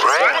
Frank.